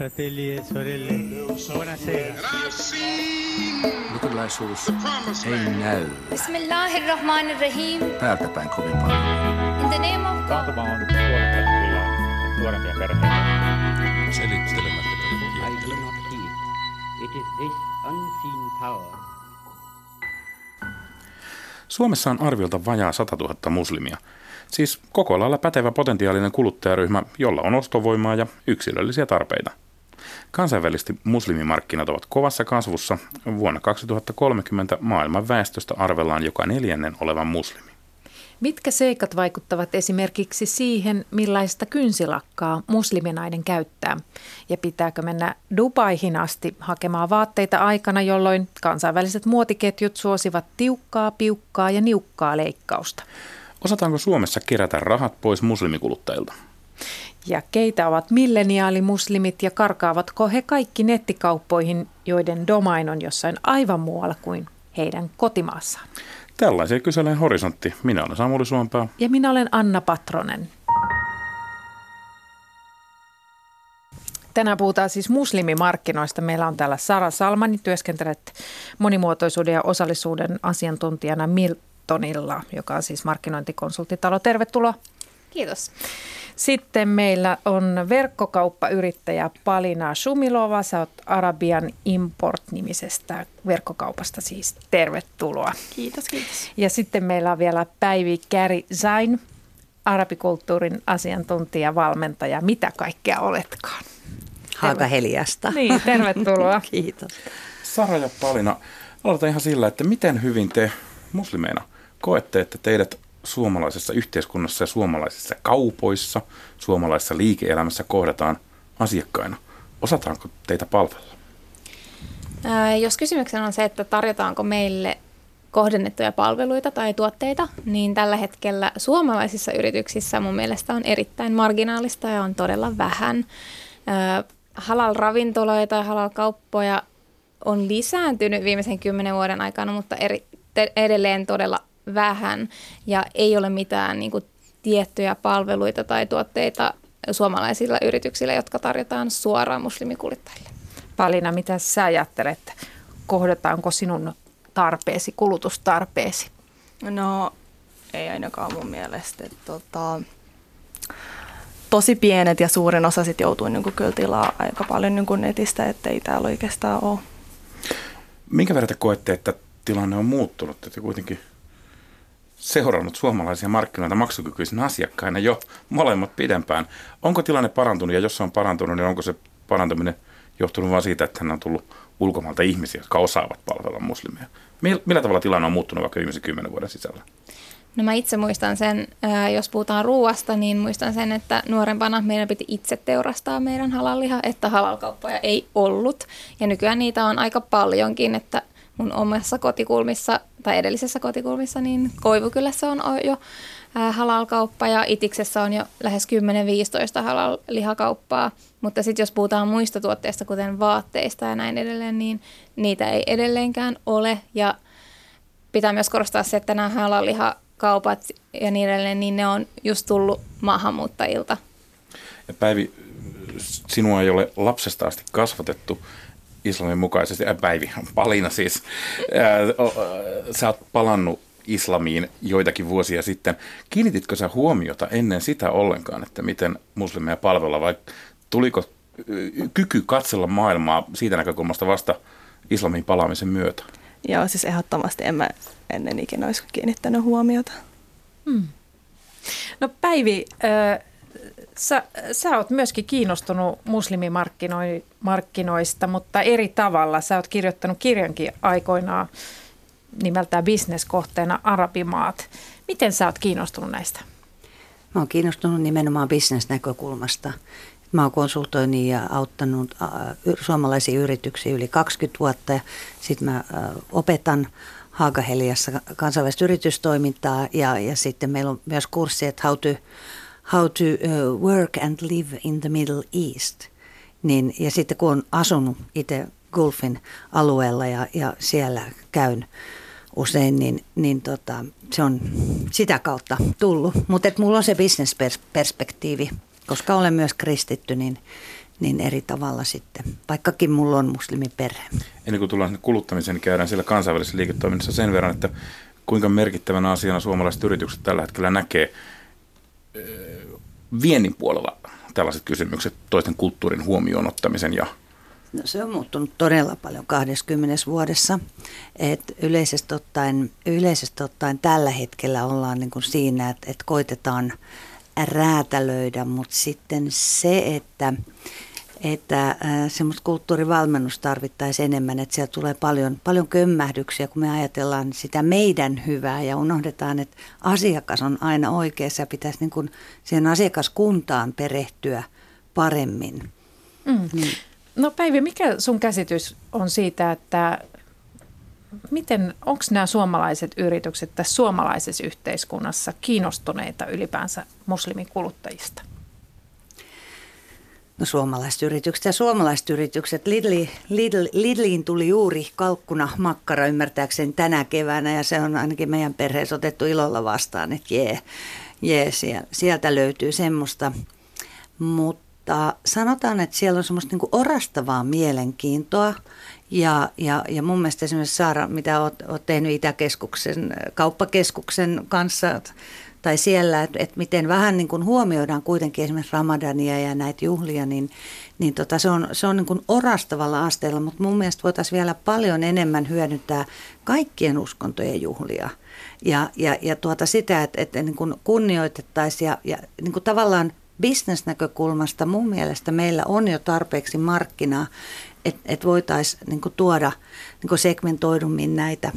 fratelli e sorelle, buonasera. Luterilaisuus ei näy Bismillahirrahmanirrahim. täältä päin kovin paljon. In the name of God. Taantuma on nuorempia perheitä. Selittelemättä I do not heed. It is this unseen power Suomessa on arviolta vajaa 100 000 muslimia. Siis koko lailla pätevä potentiaalinen kuluttajaryhmä, jolla on ostovoimaa ja yksilöllisiä tarpeita. Kansainvälisesti muslimimarkkinat ovat kovassa kasvussa. Vuonna 2030 maailman väestöstä arvellaan joka neljännen olevan muslimi. Mitkä seikat vaikuttavat esimerkiksi siihen, millaista kynsilakkaa musliminainen käyttää? Ja pitääkö mennä Dubaihin asti hakemaan vaatteita aikana, jolloin kansainväliset muotiketjut suosivat tiukkaa, piukkaa ja niukkaa leikkausta? Osataanko Suomessa kerätä rahat pois muslimikuluttajilta? Ja keitä ovat milleniaalimuslimit ja karkaavatko he kaikki nettikauppoihin, joiden domain on jossain aivan muualla kuin heidän kotimaassaan? Tällaisia kyselee Horisontti. Minä olen Samuli Suompää. Ja minä olen Anna Patronen. Tänään puhutaan siis muslimimarkkinoista. Meillä on täällä Sara Salmani, työskentelet monimuotoisuuden ja osallisuuden asiantuntijana Miltonilla, joka on siis markkinointikonsulttitalo. Tervetuloa. Kiitos. Sitten meillä on verkkokauppayrittäjä Palina Shumilova. Sä oot Arabian Import-nimisestä verkkokaupasta siis. Tervetuloa. Kiitos, kiitos. Ja sitten meillä on vielä Päivi Käri Zain, arabikulttuurin asiantuntija, valmentaja. Mitä kaikkea oletkaan? Haaga Heliasta. Niin, tervetuloa. Kiitos. Sara ja Palina, aloitetaan ihan sillä, että miten hyvin te muslimeina koette, että teidät suomalaisessa yhteiskunnassa ja suomalaisissa kaupoissa, suomalaisessa liike-elämässä kohdataan asiakkaina. Osataanko teitä palvella? Ää, jos kysymyksenä on se, että tarjotaanko meille kohdennettuja palveluita tai tuotteita, niin tällä hetkellä suomalaisissa yrityksissä mun mielestä on erittäin marginaalista ja on todella vähän. Halal-ravintoloita ja halal-kauppoja on lisääntynyt viimeisen kymmenen vuoden aikana, mutta eri, te, edelleen todella vähän ja ei ole mitään niin kuin, tiettyjä palveluita tai tuotteita suomalaisilla yrityksillä, jotka tarjotaan suoraan muslimikuljettajille. Palina, mitä sä ajattelet? Kohdataanko sinun tarpeesi, kulutustarpeesi? No ei ainakaan mun mielestä. Että, tota, tosi pienet ja suurin osa sit joutuu niin kuin, kyllä tilaa aika paljon niin kuin netistä, että ei täällä oikeastaan ole. Minkä verran te koette, että tilanne on muuttunut? Että kuitenkin seurannut suomalaisia markkinoita maksukykyisinä asiakkaina jo molemmat pidempään. Onko tilanne parantunut ja jos se on parantunut, niin onko se parantuminen johtunut vain siitä, että hän on tullut ulkomailta ihmisiä, jotka osaavat palvella muslimeja? Millä tavalla tilanne on muuttunut vaikka viimeisen kymmenen vuoden sisällä? No mä itse muistan sen, jos puhutaan ruuasta, niin muistan sen, että nuorempana meidän piti itse teurastaa meidän halalliha, että halalkauppoja ei ollut. Ja nykyään niitä on aika paljonkin, että mun omassa kotikulmissa tai edellisessä kotikulmissa, niin Koivukylässä on jo halalkauppa ja Itiksessä on jo lähes 10-15 halal-lihakauppaa. Mutta sitten jos puhutaan muista tuotteista, kuten vaatteista ja näin edelleen, niin niitä ei edelleenkään ole. Ja pitää myös korostaa se, että nämä halal-lihakaupat ja niin edelleen, niin ne on just tullut maahanmuuttajilta. Ja Päivi, sinua ei ole lapsesta asti kasvatettu islamin mukaisesti, äh, Päivi, Palina siis, äh, sä oot palannut islamiin joitakin vuosia sitten. Kiinnititkö sä huomiota ennen sitä ollenkaan, että miten muslimeja palvella vai tuliko kyky katsella maailmaa siitä näkökulmasta vasta islamin palaamisen myötä? Joo, siis ehdottomasti en mä ennen ikinä olisi kiinnittänyt huomiota. Hmm. No Päivi, äh, sä, sä oot myöskin kiinnostunut muslimimarkkinoista, mutta eri tavalla. Sä oot kirjoittanut kirjankin aikoinaan nimeltään bisneskohteena Arabimaat. Miten sä oot kiinnostunut näistä? Mä oon kiinnostunut nimenomaan bisnesnäkökulmasta. Mä oon konsultoinut ja auttanut suomalaisia yrityksiä yli 20 vuotta ja sitten mä opetan Haagaheliassa kansainvälistä yritystoimintaa ja, ja sitten meillä on myös kurssi, että how to, how to work and live in the Middle East. Niin, ja sitten kun on asunut itse Gulfin alueella ja, ja siellä käyn usein, niin, niin tota, se on sitä kautta tullut. Mutta mulla on se bisnesperspektiivi koska olen myös kristitty, niin, niin eri tavalla sitten, vaikkakin mulla on muslimiperhe. Ennen kuin tullaan kuluttamiseen, niin käydään siellä kansainvälisessä liiketoiminnassa sen verran, että kuinka merkittävänä asiana suomalaiset yritykset tällä hetkellä näkee viennin puolella tällaiset kysymykset, toisten kulttuurin huomioon ottamisen ja No, se on muuttunut todella paljon 20 vuodessa. Et yleisesti, ottaen, yleisesti ottaen tällä hetkellä ollaan niin kuin siinä, että, että koitetaan räätälöidä, mutta sitten se, että, että semmoista kulttuurivalmennusta tarvittaisiin enemmän, että siellä tulee paljon, paljon kömmähdyksiä, kun me ajatellaan sitä meidän hyvää ja unohdetaan, että asiakas on aina oikeassa ja pitäisi niin kuin siihen asiakaskuntaan perehtyä paremmin. Mm. Niin. No Päivi, mikä sun käsitys on siitä, että miten, onko nämä suomalaiset yritykset tässä suomalaisessa yhteiskunnassa kiinnostuneita ylipäänsä muslimikuluttajista? No suomalaiset yritykset ja suomalaiset yritykset. Lidli, Lidl, Lidliin tuli juuri kalkkuna makkara ymmärtääkseni tänä keväänä ja se on ainakin meidän perheessä otettu ilolla vastaan, että jee, jee sieltä löytyy semmoista. Mutta sanotaan, että siellä on semmoista niin orastavaa mielenkiintoa. Ja, ja, ja mun mielestä esimerkiksi Saara, mitä oot tehnyt Itäkeskuksen, kauppakeskuksen kanssa, tai siellä, että, että miten vähän niin kuin huomioidaan kuitenkin esimerkiksi Ramadania ja näitä juhlia, niin, niin tota, se on, se on niin kuin orastavalla asteella, mutta mun mielestä voitaisiin vielä paljon enemmän hyödyntää kaikkien uskontojen juhlia. Ja, ja, ja tuota sitä, että, että niin kuin kunnioitettaisiin ja, ja niin kuin tavallaan bisnesnäkökulmasta mun mielestä meillä on jo tarpeeksi markkinaa, että et voitaisiin niin tuoda niin segmentoidummin näitä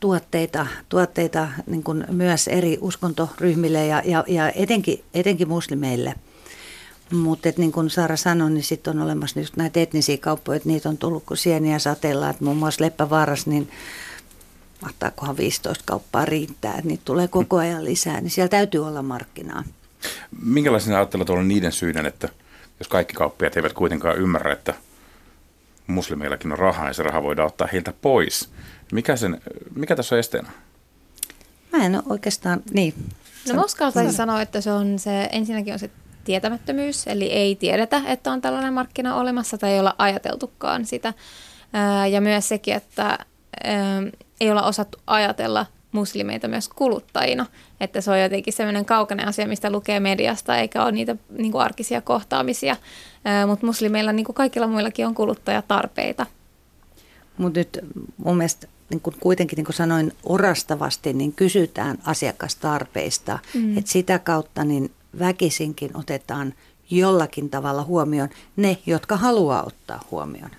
tuotteita, tuotteita niin kuin myös eri uskontoryhmille ja, ja, ja etenkin, etenkin muslimeille. Mutta niin kuin Saara sanoi, niin sitten on olemassa just näitä etnisiä kauppoja, että niitä on tullut kuin sieniä sateella. Että muun muassa Leppävaaras, niin mahtaakohan 15 kauppaa riittää, että niitä tulee koko ajan lisää, niin siellä täytyy olla markkinaa. Minkälaisena ajattelet olla niiden syiden, että jos kaikki kauppiat eivät kuitenkaan ymmärrä, että muslimeillakin on rahaa ja se raha voidaan ottaa heiltä pois. Mikä, sen, mikä tässä on esteenä? Mä en ole oikeastaan, niin. No mä uskaltaisin sanoa, että se on se, ensinnäkin on se tietämättömyys, eli ei tiedetä, että on tällainen markkina olemassa tai ei olla ajateltukaan sitä. Ja myös sekin, että ei olla osattu ajatella muslimeita myös kuluttajina. Että se on jotenkin sellainen kaukainen asia, mistä lukee mediasta, eikä ole niitä niin kuin arkisia kohtaamisia. Mutta muslimeilla, niin kuin kaikilla muillakin, on kuluttajatarpeita. Mutta nyt mun mielestä niin kuin kuitenkin, niin kuin sanoin, orastavasti, niin kysytään asiakastarpeista. Mm. Että sitä kautta niin väkisinkin otetaan jollakin tavalla huomioon ne, jotka haluaa ottaa huomioon.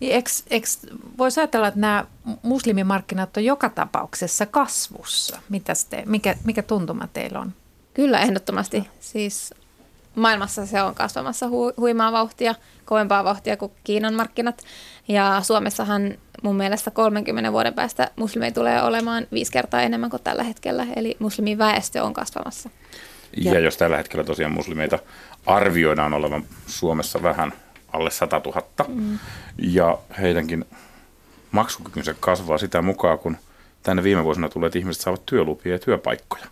Niin eks, eks, voisi ajatella, että nämä muslimimarkkinat on joka tapauksessa kasvussa. Mitäs te, mikä, mikä tuntuma teillä on? Kyllä, ehdottomasti. Siis maailmassa se on kasvamassa hu- huimaa vauhtia, kovempaa vauhtia kuin Kiinan markkinat. Ja Suomessahan mun mielestä 30 vuoden päästä muslimi tulee olemaan viisi kertaa enemmän kuin tällä hetkellä. Eli muslimiväestö on kasvamassa. Ja, ja jos tällä hetkellä tosiaan muslimeita arvioidaan olevan Suomessa vähän alle 100 000. Mm. Ja heidänkin maksukykynsä kasvaa sitä mukaan, kun tänne viime vuosina tulee, että ihmiset saavat työlupia ja työpaikkoja.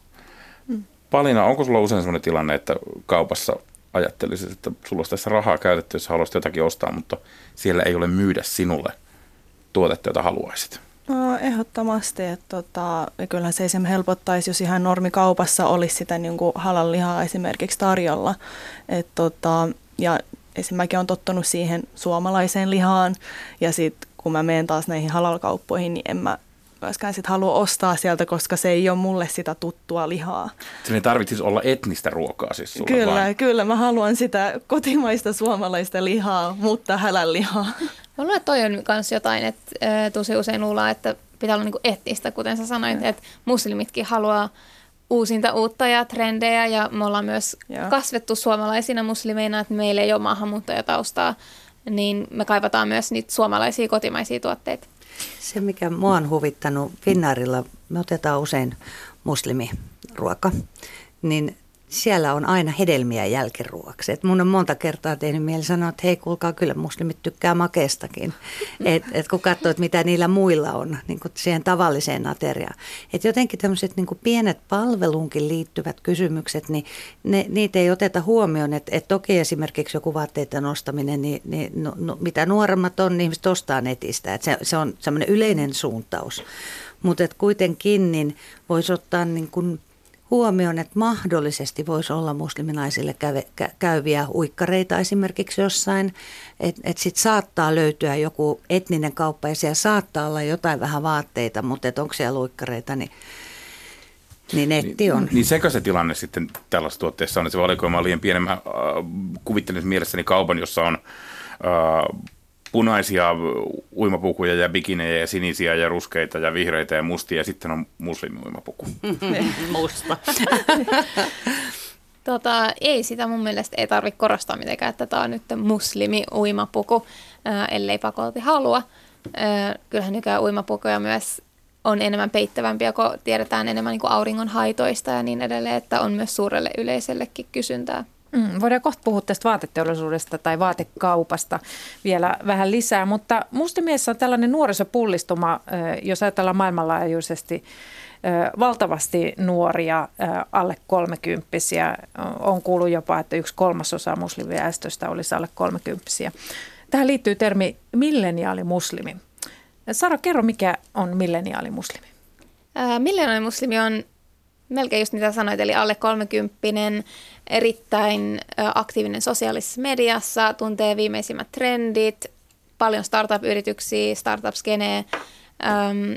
Mm. Palina, onko sulla usein sellainen tilanne, että kaupassa ajattelisit, että sulla olisi tässä rahaa käytetty, jos haluaisit jotakin ostaa, mutta siellä ei ole myydä sinulle tuotetta, jota haluaisit? No, ehdottomasti. Että tota, kyllähän se esimerkiksi helpottaisi, jos ihan normikaupassa olisi sitä niin kuin halallihaa esimerkiksi tarjolla. Et tota, ja esimerkiksi mäkin olen tottunut siihen suomalaiseen lihaan ja sitten kun mä menen taas näihin halalkauppoihin, niin en mä myöskään sit halua ostaa sieltä, koska se ei ole mulle sitä tuttua lihaa. Se ei tarvitsisi olla etnistä ruokaa siis sulle Kyllä, vain. kyllä. Mä haluan sitä kotimaista suomalaista lihaa, mutta hälän lihaa. Mä luulen, että toi on myös jotain, että tosi usein luullaan, että pitää olla niinku etnistä, kuten sä sanoit, että muslimitkin haluaa uusinta uutta ja trendejä ja me ollaan myös Joo. kasvettu suomalaisina muslimeina, että meillä ei ole maahanmuuttajataustaa, niin me kaivataan myös niitä suomalaisia kotimaisia tuotteita. Se, mikä mua on huvittanut Finnaarilla, me otetaan usein muslimiruoka, niin siellä on aina hedelmiä jälkiruoksi. Et mun on monta kertaa tehnyt mieli sanoa, että hei kuulkaa, kyllä muslimit tykkää makeestakin. Et, et kun katsoo, että mitä niillä muilla on niin siihen tavalliseen ateriaan. Et jotenkin tämmöiset niin pienet palveluunkin liittyvät kysymykset, niin ne, niitä ei oteta huomioon. Et, et toki esimerkiksi joku vaatteiden nostaminen, niin, niin no, no, mitä nuoremmat on, niin ihmiset ostaa netistä. Et se, se on semmoinen yleinen suuntaus. Mutta kuitenkin niin voisi ottaa niin kuin huomioon, että mahdollisesti voisi olla musliminaisille käyviä uikkareita esimerkiksi jossain, että et sitten saattaa löytyä joku etninen kauppa ja siellä saattaa olla jotain vähän vaatteita, mutta et onko siellä uikkareita, niin niin netti on. Niin, niin sekö se tilanne sitten tällaisessa tuotteessa on, että se valikoima on liian pieni. Mä äh, kuvittelin mielessäni kaupan, jossa on äh, punaisia uimapukuja ja bikinejä ja sinisiä ja ruskeita ja vihreitä ja mustia ja sitten on muslimi-uimapuku. Musta. tota, ei sitä mun mielestä ei tarvitse korostaa mitenkään, että tämä on nyt muslimi-uimapuku, äh, ellei pakolti halua. Äh, kyllähän nykyään uimapukuja myös on enemmän peittävämpiä, kun tiedetään enemmän niin kuin auringon haitoista ja niin edelleen, että on myös suurelle yleisellekin kysyntää. Mm, voidaan kohta puhua tästä vaateteollisuudesta tai vaatekaupasta vielä vähän lisää, mutta Mustimiessä on tällainen nuorisopullistuma, jos ajatellaan maailmanlaajuisesti valtavasti nuoria alle kolmekymppisiä. On kuullut jopa, että yksi kolmasosa muslimiväestöstä olisi alle kolmekymppisiä. Tähän liittyy termi milleniaalimuslimi. Sara, kerro mikä on milleniaalimuslimi? Milleniaalimuslimi on melkein just mitä sanoit, eli alle 30 erittäin aktiivinen sosiaalisessa mediassa, tuntee viimeisimmät trendit, paljon startup-yrityksiä, startup-skenee. Ähm,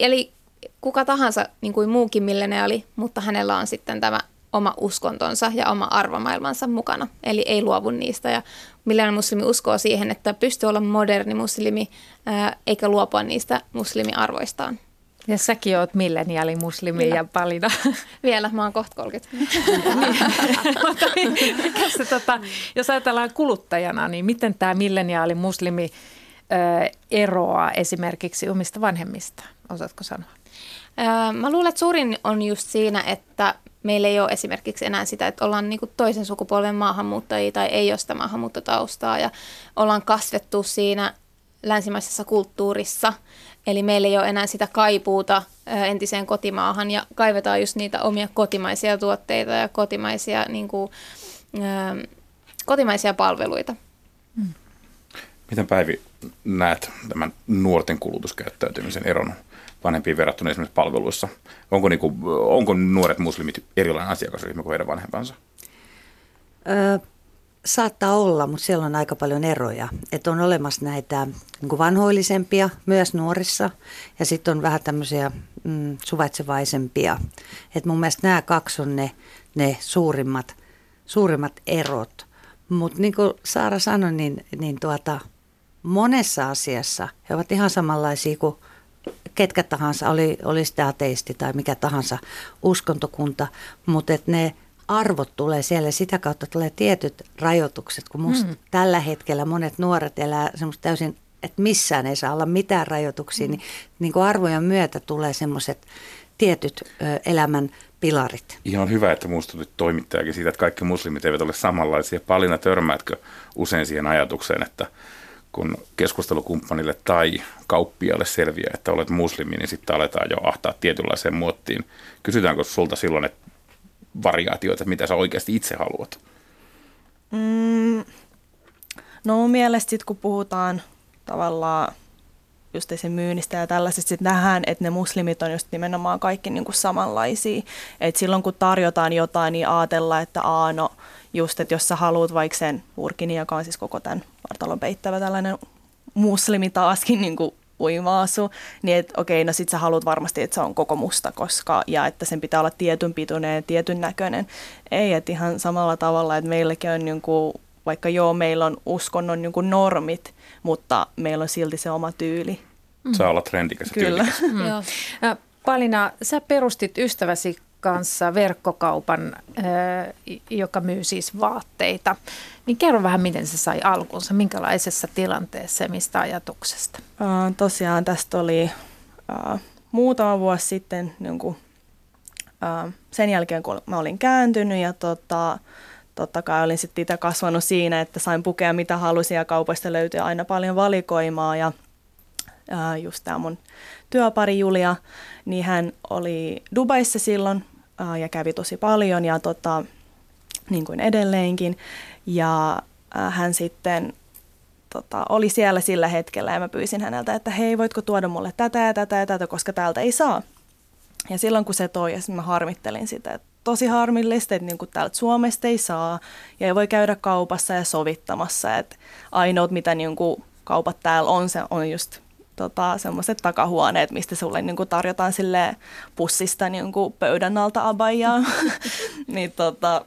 eli kuka tahansa niin kuin muukin milleniaali, mutta hänellä on sitten tämä oma uskontonsa ja oma arvomaailmansa mukana, eli ei luovu niistä. Ja milleniaali muslimi uskoo siihen, että pystyy olla moderni muslimi, ää, eikä luopua niistä muslimiarvoistaan. Ja säkin oot milleniaali muslimi ja palina. Vielä, mä oon kohta 30. niin, se, tota, jos ajatellaan kuluttajana, niin miten tämä milleniaali muslimi ö, eroaa esimerkiksi omista vanhemmista? Osaatko sanoa? Mä luulen, että suurin on just siinä, että meillä ei ole esimerkiksi enää sitä, että ollaan niinku toisen sukupolven maahanmuuttajia tai ei ole sitä maahanmuuttotaustaa ja ollaan kasvettu siinä länsimaisessa kulttuurissa – Eli meillä ei ole enää sitä kaipuuta entiseen kotimaahan ja kaivetaan just niitä omia kotimaisia tuotteita ja kotimaisia, niin kuin, kotimaisia palveluita. Hmm. Miten Päivi näet tämän nuorten kulutuskäyttäytymisen eron vanhempiin verrattuna esimerkiksi palveluissa? Onko, niin kuin, onko nuoret muslimit erilainen asiakasryhmä kuin heidän vanhempansa? Öö, Saattaa olla, mutta siellä on aika paljon eroja. Että on olemassa näitä niin vanhoillisempia myös nuorissa ja sitten on vähän tämmöisiä mm, suvaitsevaisempia. Että mun mielestä nämä kaksi on ne, ne suurimmat, suurimmat erot. Mutta niin kuin Saara sanoi, niin, niin tuota, monessa asiassa he ovat ihan samanlaisia kuin ketkä tahansa, oli, oli sitä ateisti tai mikä tahansa uskontokunta, mutta ne arvot tulee siellä, sitä kautta tulee tietyt rajoitukset, kun musta mm. tällä hetkellä monet nuoret elää semmoista täysin, että missään ei saa olla mitään rajoituksia, mm. niin, niin kuin arvojen myötä tulee semmoiset tietyt ö, elämän pilarit. Ihan hyvä, että muistutut toimittajakin siitä, että kaikki muslimit eivät ole samanlaisia. Paljon törmäätkö usein siihen ajatukseen, että kun keskustelukumppanille tai kauppialle selviää, että olet muslimi, niin sitten aletaan jo ahtaa tietynlaiseen muottiin. Kysytäänkö sulta silloin, että variaatioita, mitä sä oikeasti itse haluat? Mm, no mun mielestä sit, kun puhutaan tavallaan just sen myynnistä ja tällaisesta, sitten nähdään, että ne muslimit on just nimenomaan kaikki niin kuin samanlaisia. Et silloin kun tarjotaan jotain, niin ajatella, että aa, no just, että jos sä haluat vaikka sen burkini, joka on siis koko tämän vartalon peittävä tällainen muslimi taaskin niin kuin uimaasu, niin että okei, no sit sä haluat varmasti, että se on koko musta, koska, ja että sen pitää olla tietyn pituinen ja tietyn näköinen. Ei, että ihan samalla tavalla, että meilläkin on niinku, vaikka joo, meillä on uskonnon niinku normit, mutta meillä on silti se oma tyyli. Mm. Saa olla trendikäs ja Kyllä. Mm. Palina, sä perustit ystäväsi kanssa verkkokaupan, joka myy siis vaatteita. Niin kerro vähän, miten se sai alkunsa, minkälaisessa tilanteessa ja mistä ajatuksesta? Tosiaan tästä oli muutama vuosi sitten niin kuin sen jälkeen, kun mä olin kääntynyt ja tota, totta kai olin sitten itse kasvanut siinä, että sain pukea mitä halusin ja kaupoista löytyi aina paljon valikoimaa ja just tämä mun työpari Julia, niin hän oli Dubaissa silloin ja kävi tosi paljon ja tota, niin kuin edelleenkin ja hän sitten tota, oli siellä sillä hetkellä ja mä pyysin häneltä, että hei voitko tuoda mulle tätä ja tätä ja tätä, koska täältä ei saa. Ja silloin kun se toi, ja mä harmittelin sitä, että tosi harmillista, että niin kuin täältä Suomesta ei saa ja ei voi käydä kaupassa ja sovittamassa. Että ainoat, mitä niin kuin kaupat täällä on, se on just tota, semmoiset takahuoneet, mistä sulle niin kuin tarjotaan sille pussista niin kuin pöydän alta abajaa. niin tota,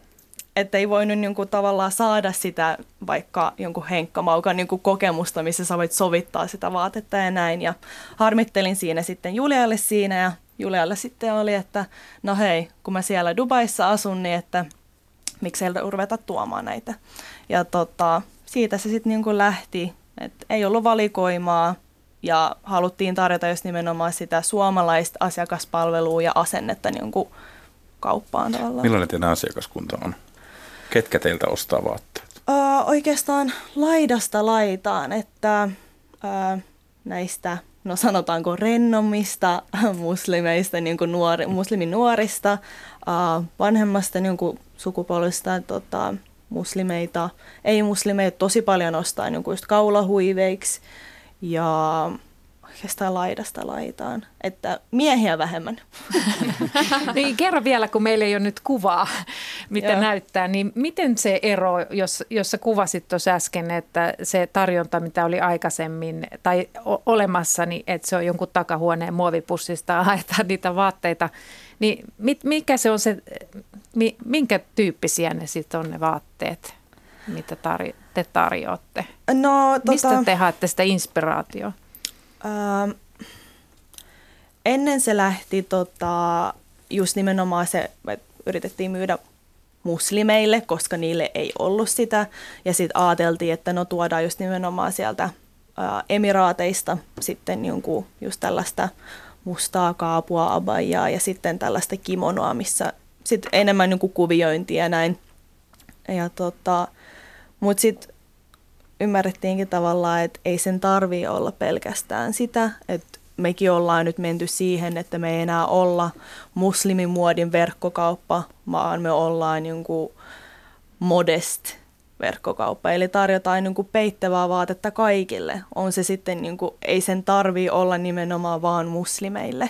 että ei voinut niin kuin, tavallaan saada sitä vaikka jonkun henkkamaukan niin kuin kokemusta, missä sä voit sovittaa sitä vaatetta ja näin. Ja harmittelin siinä sitten Julialle siinä ja Julialle sitten oli, että no hei, kun mä siellä Dubaissa asun, niin että miksi ei ruveta tuomaan näitä. Ja tota, siitä se sitten niin lähti, että ei ollut valikoimaa ja haluttiin tarjota just nimenomaan sitä suomalaista asiakaspalvelua ja asennetta niin kuin kauppaan tavallaan. Millainen teidän asiakaskunta on? Ketkä teiltä ostaa vaatteet? Uh, oikeastaan laidasta laitaan, että uh, näistä no sanotaanko rennommista muslimeista, niin kuin nuori, musliminuorista, uh, vanhemmasta niin kuin sukupolvista tota, muslimeita, ei-muslimeita tosi paljon ostaa niin kuin just kaulahuiveiksi ja oikeastaan laidasta laitaan, että miehiä vähemmän. niin, kerro vielä, kun meillä ei ole nyt kuvaa, mitä Joo. näyttää, niin miten se ero, jos, jos sä kuvasit tuossa äsken, että se tarjonta, mitä oli aikaisemmin tai olemassa, niin että se on jonkun takahuoneen muovipussista haetaan niitä vaatteita, niin mit, mikä se on se, minkä tyyppisiä ne sitten on ne vaatteet, mitä tarjo- te tarjoatte? No, tota... Mistä te haette sitä inspiraatioa? Ähm, ennen se lähti tota, just nimenomaan se, että yritettiin myydä muslimeille, koska niille ei ollut sitä. Ja sitten ajateltiin, että no tuodaan just nimenomaan sieltä ää, emiraateista sitten jonkun just tällaista mustaa kaapua, abajaa ja sitten tällaista kimonoa, missä sitten enemmän niin kuviointia ja näin. Ja tota, Mutta sitten ymmärrettiinkin tavallaan, että ei sen tarvii olla pelkästään sitä, että mekin ollaan nyt menty siihen, että me ei enää olla muslimimuodin verkkokauppa, vaan me ollaan jonkun modest verkkokauppa. Eli tarjotaan niin kuin peittävää vaatetta kaikille. On se sitten, niin kuin, ei sen tarvii olla nimenomaan vaan muslimeille.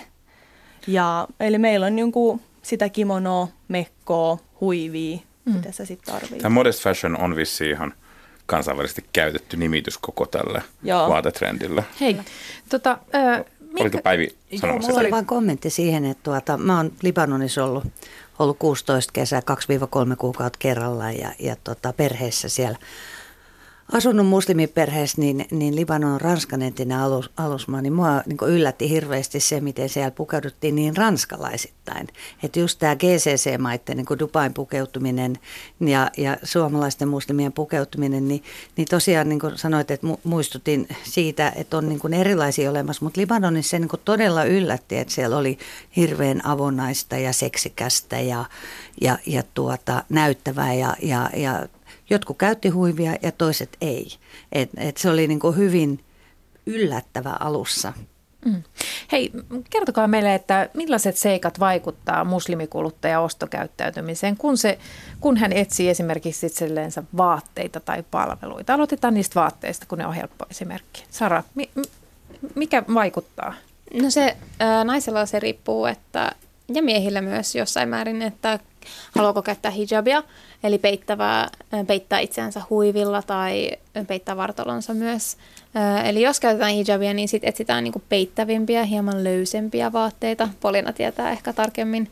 Ja, eli meillä on niin kuin sitä kimonoa, mekkoa, huivia, mm. mitä se sitten tarvii. Tämä modest fashion on vissi ihan – kansainvälisesti käytetty nimitys koko tälle Joo. vaatetrendille. Hei, tota, äh, mikä... Oliko Päivi sanomassa? Joo, oli vain kommentti siihen, että tuota, mä oon Libanonissa ollut, ollut 16 kesää, 2-3 kuukautta kerrallaan ja, ja tota, perheessä siellä asunut muslimiperheessä, niin, niin Libanon on Ranskan entinen alus, alusmaa, niin mua niin yllätti hirveästi se, miten siellä pukeuduttiin niin ranskalaisittain. Että just tämä GCC-maiden, niin Dubain pukeutuminen ja, ja suomalaisten muslimien pukeutuminen, niin, niin tosiaan niin kuin sanoit, että muistutin siitä, että on niin kuin erilaisia olemassa, mutta Libanonissa se niin kuin todella yllätti, että siellä oli hirveän avonaista ja seksikästä ja, ja, ja tuota, näyttävää ja, ja, ja Jotkut käytti huivia ja toiset ei. Et, et se oli niin kuin hyvin yllättävä alussa. Mm. Hei, kertokaa meille, että millaiset seikat vaikuttaa muslimikuluttajan ostokäyttäytymiseen, kun, se, kun hän etsii esimerkiksi itselleensä vaatteita tai palveluita. Aloitetaan niistä vaatteista, kun ne on helppo esimerkki. Sara, mi, mikä vaikuttaa? No se ää, naisella se riippuu, että ja miehillä myös jossain määrin, että haluaako käyttää hijabia, eli peittävää, peittää itseänsä huivilla tai peittää vartalonsa myös. Eli jos käytetään hijabia, niin sitten etsitään niinku peittävimpiä, hieman löysempiä vaatteita. Polina tietää ehkä tarkemmin.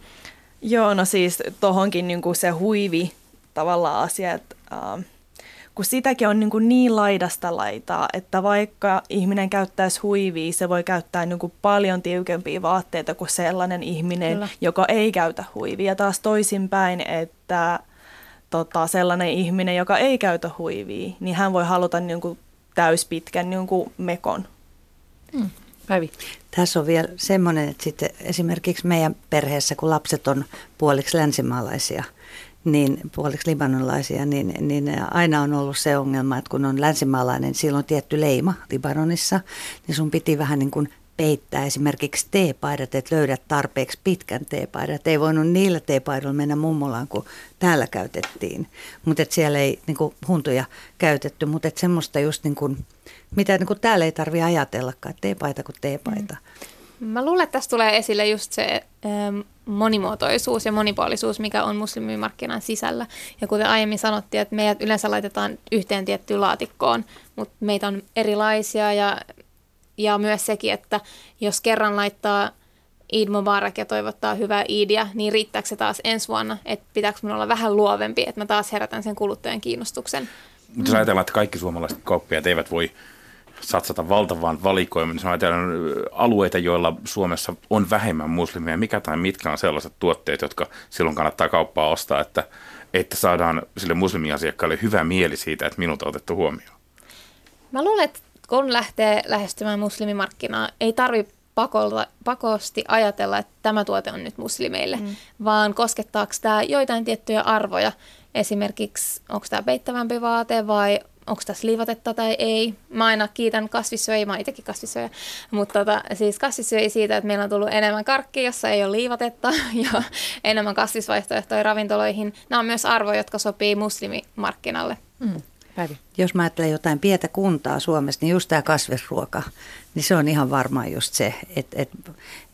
Joo, no siis tohonkin niinku se huivi tavallaan asia, että uh, kun sitäkin on niin, kuin niin laidasta laitaa, että vaikka ihminen käyttäisi huivia, se voi käyttää niin kuin paljon tiukempia vaatteita kuin sellainen ihminen, Kyllä. joka ei käytä huivia. Taas toisinpäin, että tota, sellainen ihminen, joka ei käytä huivia, niin hän voi haluta niin kuin täyspitkän niin kuin mekon. Hmm. Päivi. Tässä on vielä semmoinen, että sitten esimerkiksi meidän perheessä, kun lapset on puoliksi länsimaalaisia, niin puoliksi libanonlaisia, niin, niin aina on ollut se ongelma, että kun on länsimaalainen, niin silloin on tietty leima Libanonissa, niin sun piti vähän niin kuin peittää esimerkiksi teepaidat, että löydät tarpeeksi pitkän teepaidan. Että ei voinut niillä teepaidoilla mennä mummolaan, kun täällä käytettiin. Mutta siellä ei niin kuin, huntuja käytetty, mutta semmoista just niin kuin, mitä niin kuin täällä ei tarvitse ajatellakaan, teepaita kuin teepaita. Mm. Mä luulen, että tässä tulee esille just se ähm, monimuotoisuus ja monipuolisuus, mikä on muslimimarkkinan sisällä. Ja kuten aiemmin sanottiin, että meidät yleensä laitetaan yhteen tiettyyn laatikkoon, mutta meitä on erilaisia ja ja myös sekin, että jos kerran laittaa Eid Mubarak ja toivottaa hyvää Eidia, niin riittääkö se taas ensi vuonna, että pitääkö minun olla vähän luovempi, että mä taas herätän sen kuluttajan kiinnostuksen. Mutta jos ajatellaan, että kaikki suomalaiset kauppiaat eivät voi satsata valtavaan valikoimaan, niin ajatellaan alueita, joilla Suomessa on vähemmän muslimeja, mikä tai mitkä on sellaiset tuotteet, jotka silloin kannattaa kauppaa ostaa, että, että saadaan sille muslimiasiakkaalle hyvä mieli siitä, että minut on otettu huomioon. Mä luulen, että kun lähtee lähestymään muslimimarkkinaa, ei tarvitse pakolla, pakosti ajatella, että tämä tuote on nyt muslimeille, mm. vaan koskettaako tämä joitain tiettyjä arvoja. Esimerkiksi onko tämä peittävämpi vaate vai onko tässä liivatetta tai ei. Mä aina kiitän kasvissyöjiä, mä itsekin kasvissyöjä, mutta tota, siis kasvissyöjiä siitä, että meillä on tullut enemmän karkkia, jossa ei ole liivatetta ja enemmän kasvisvaihtoehtoja ravintoloihin. Nämä on myös arvoja, jotka sopii muslimimarkkinalle. Mm. Päivi. Jos mä ajattelen jotain pientä kuntaa Suomessa, niin just tämä kasvisruoka, niin se on ihan varmaan just se, että et,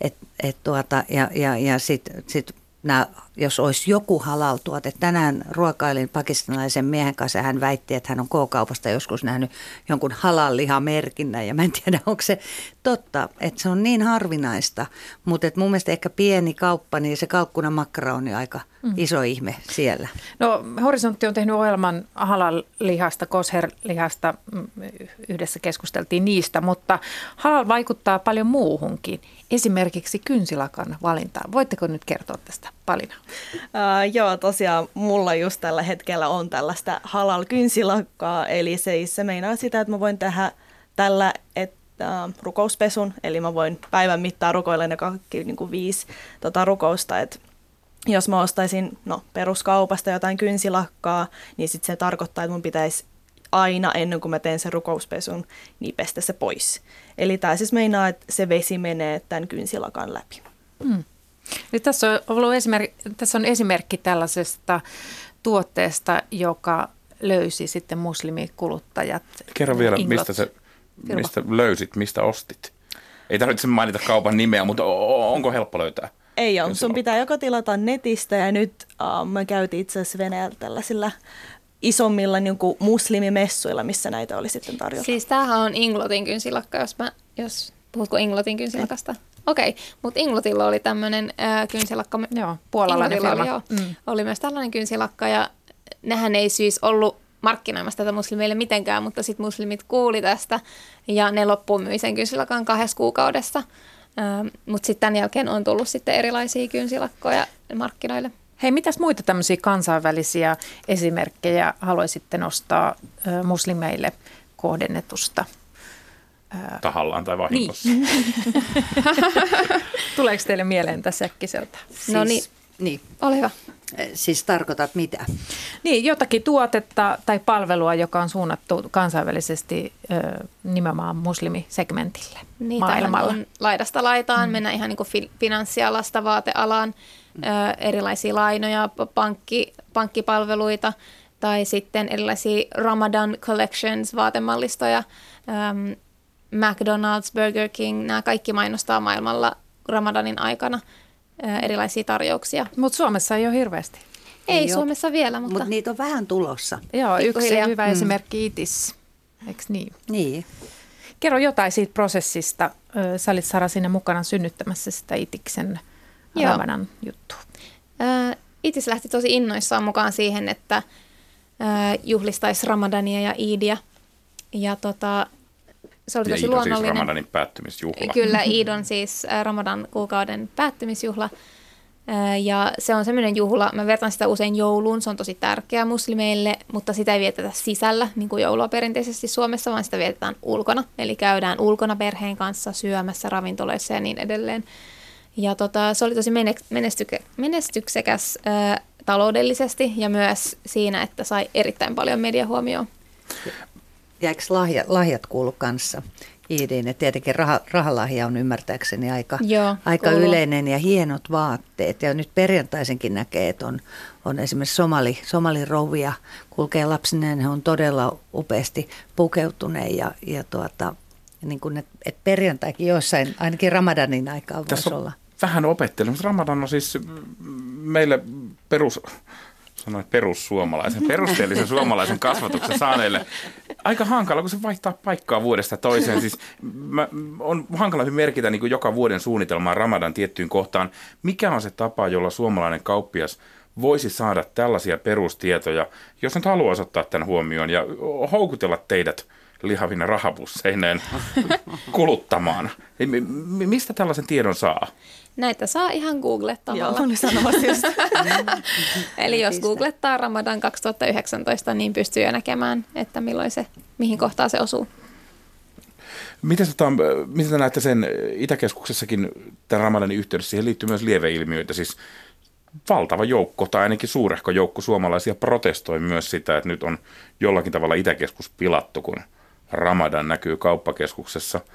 et, et tuota, ja, ja, ja sitten sit nämä, jos olisi joku halal-tuote. Tänään ruokailin pakistanilaisen miehen kanssa ja hän väitti, että hän on K-kaupasta joskus nähnyt jonkun halal-lihamerkinnän ja mä en tiedä, onko se totta, että se on niin harvinaista, mutta että mun mielestä ehkä pieni kauppa, niin se kalkkuna makkara on jo aika mm. iso ihme siellä. No Horisontti on tehnyt ohjelman halal-lihasta, kosher-lihasta, mm, yhdessä keskusteltiin niistä, mutta halal vaikuttaa paljon muuhunkin esimerkiksi kynsilakan valintaan. Voitteko nyt kertoa tästä Palina? Uh, joo, tosiaan mulla just tällä hetkellä on tällaista halal kynsilakkaa, eli se, se meinaa sitä, että mä voin tehdä tällä, että uh, rukouspesun, eli mä voin päivän mittaan rukoilla ne kaikki niin kuin viisi tota, rukousta, että jos mä ostaisin no, peruskaupasta jotain kynsilakkaa, niin sitten se tarkoittaa, että mun pitäisi aina ennen kuin mä teen sen rukouspesun, niin pestä se pois. Eli tämä siis meinaa, että se vesi menee tämän kynsilakan läpi. Hmm. Nyt tässä, on ollut esimerkki, tässä on esimerkki tällaisesta tuotteesta, joka löysi sitten muslimikuluttajat. Kerro vielä, Inglot. mistä, se, mistä löysit, mistä ostit? Ei tarvitse mainita kaupan nimeä, mutta onko helppo löytää? Ei ole. Sun pitää joko tilata netistä ja nyt uh, mä käytin itse asiassa Venäjällä tällaisilla isommilla niin kuin muslimimessuilla, missä näitä oli sitten tarjolla. Siis tämähän on Inglotin kynsilakka, jos, mä, jos puhutko Inglotin kynsilakasta? Okei, okay. mutta Inglotilla oli tämmöinen äh, kynsilakka. Joo, puolalainen Oli, joo, mm. oli myös tällainen kynsilakka ja nehän ei siis ollut markkinoimassa tätä muslimeille mitenkään, mutta sitten muslimit kuuli tästä ja ne loppuun myi sen kynsilakan kahdessa kuukaudessa. Ähm, mutta sitten tämän jälkeen on tullut sitten erilaisia kynsilakkoja markkinoille. Hei, mitäs muita tämmöisiä kansainvälisiä esimerkkejä haluaisitte nostaa ö, muslimeille kohdennetusta? Tahallaan tai vahingossa. Niin. Tuleeko teille mieleen tässä äkkiseltä? Siis, no niin. Niin. Ole hyvä. Siis tarkoitat mitä? Niin, jotakin tuotetta tai palvelua, joka on suunnattu kansainvälisesti ö, nimenomaan muslimisegmentille niin, maailmalla. On laidasta laitaan, mm. mennä ihan niin kuin finanssialasta vaatealaan, ö, erilaisia lainoja, pankki, pankkipalveluita tai sitten erilaisia Ramadan Collections vaatemallistoja, ö, McDonald's, Burger King, nämä kaikki mainostaa maailmalla Ramadanin aikana – erilaisia tarjouksia. Mutta Suomessa ei ole hirveästi. Ei, ei Suomessa ole. vielä, mutta... Mutta niitä on vähän tulossa. Joo, yksi hyvä mm. esimerkki ITIS, eikö niin? Niin. Kerro jotain siitä prosessista. Sä olit Sara sinne mukana synnyttämässä sitä Itiksen Ramadan juttua. Itis lähti tosi innoissaan mukaan siihen, että juhlistaisi Ramadania ja Iidia. Ja tota, se oli ja tosi Iid luonnollinen. siis Ramadanin päättymisjuhla. Kyllä, Iid on siis Ramadan kuukauden päättymisjuhla. Ja se on semmoinen juhla, mä vertaan sitä usein jouluun, se on tosi tärkeä muslimeille, mutta sitä ei vietetä sisällä, niin kuin joulua perinteisesti Suomessa, vaan sitä vietetään ulkona. Eli käydään ulkona perheen kanssa syömässä ravintoloissa ja niin edelleen. Ja tota, se oli tosi menestyke, menestyksekäs ää, taloudellisesti ja myös siinä, että sai erittäin paljon mediahuomioon. Ja eikö lahja, lahjat kuulu kanssa? Iidiin. Et tietenkin rah, rahalahja on ymmärtääkseni aika, Joo, aika yleinen ja hienot vaatteet. Ja nyt perjantaisenkin näkee, että on, on esimerkiksi somali, somalirouvia kulkee lapsineen, he on todella upeasti pukeutuneen ja, ja tuota, niin kuin, että et perjantaikin jossain, ainakin Ramadanin aikaa voisi olla. Vähän opettelen, mutta Ramadan on siis meille perus, sanoin perussuomalaisen, perusteellisen suomalaisen kasvatuksen saaneille aika hankala, kun se vaihtaa paikkaa vuodesta toiseen. Siis mä, on hankala merkitä niin kuin joka vuoden suunnitelmaa Ramadan tiettyyn kohtaan. Mikä on se tapa, jolla suomalainen kauppias voisi saada tällaisia perustietoja, jos nyt haluaisi ottaa tämän huomioon ja houkutella teidät lihavina rahapusseineen kuluttamaan. Mistä tällaisen tiedon saa? Näitä saa ihan googlettamalla. Joo, oli sanomassa just. Eli jos googlettaa Ramadan 2019, niin pystyy jo näkemään, että milloin se, mihin kohtaan se osuu. Miten, tota, miten te näette sen Itäkeskuksessakin tämän Ramadanin yhteydessä? Siihen liittyy myös lieveilmiöitä, siis valtava joukko tai ainakin suurehko joukko suomalaisia protestoi myös sitä, että nyt on jollakin tavalla Itäkeskus pilattu, kun Ramadan näkyy kauppakeskuksessa –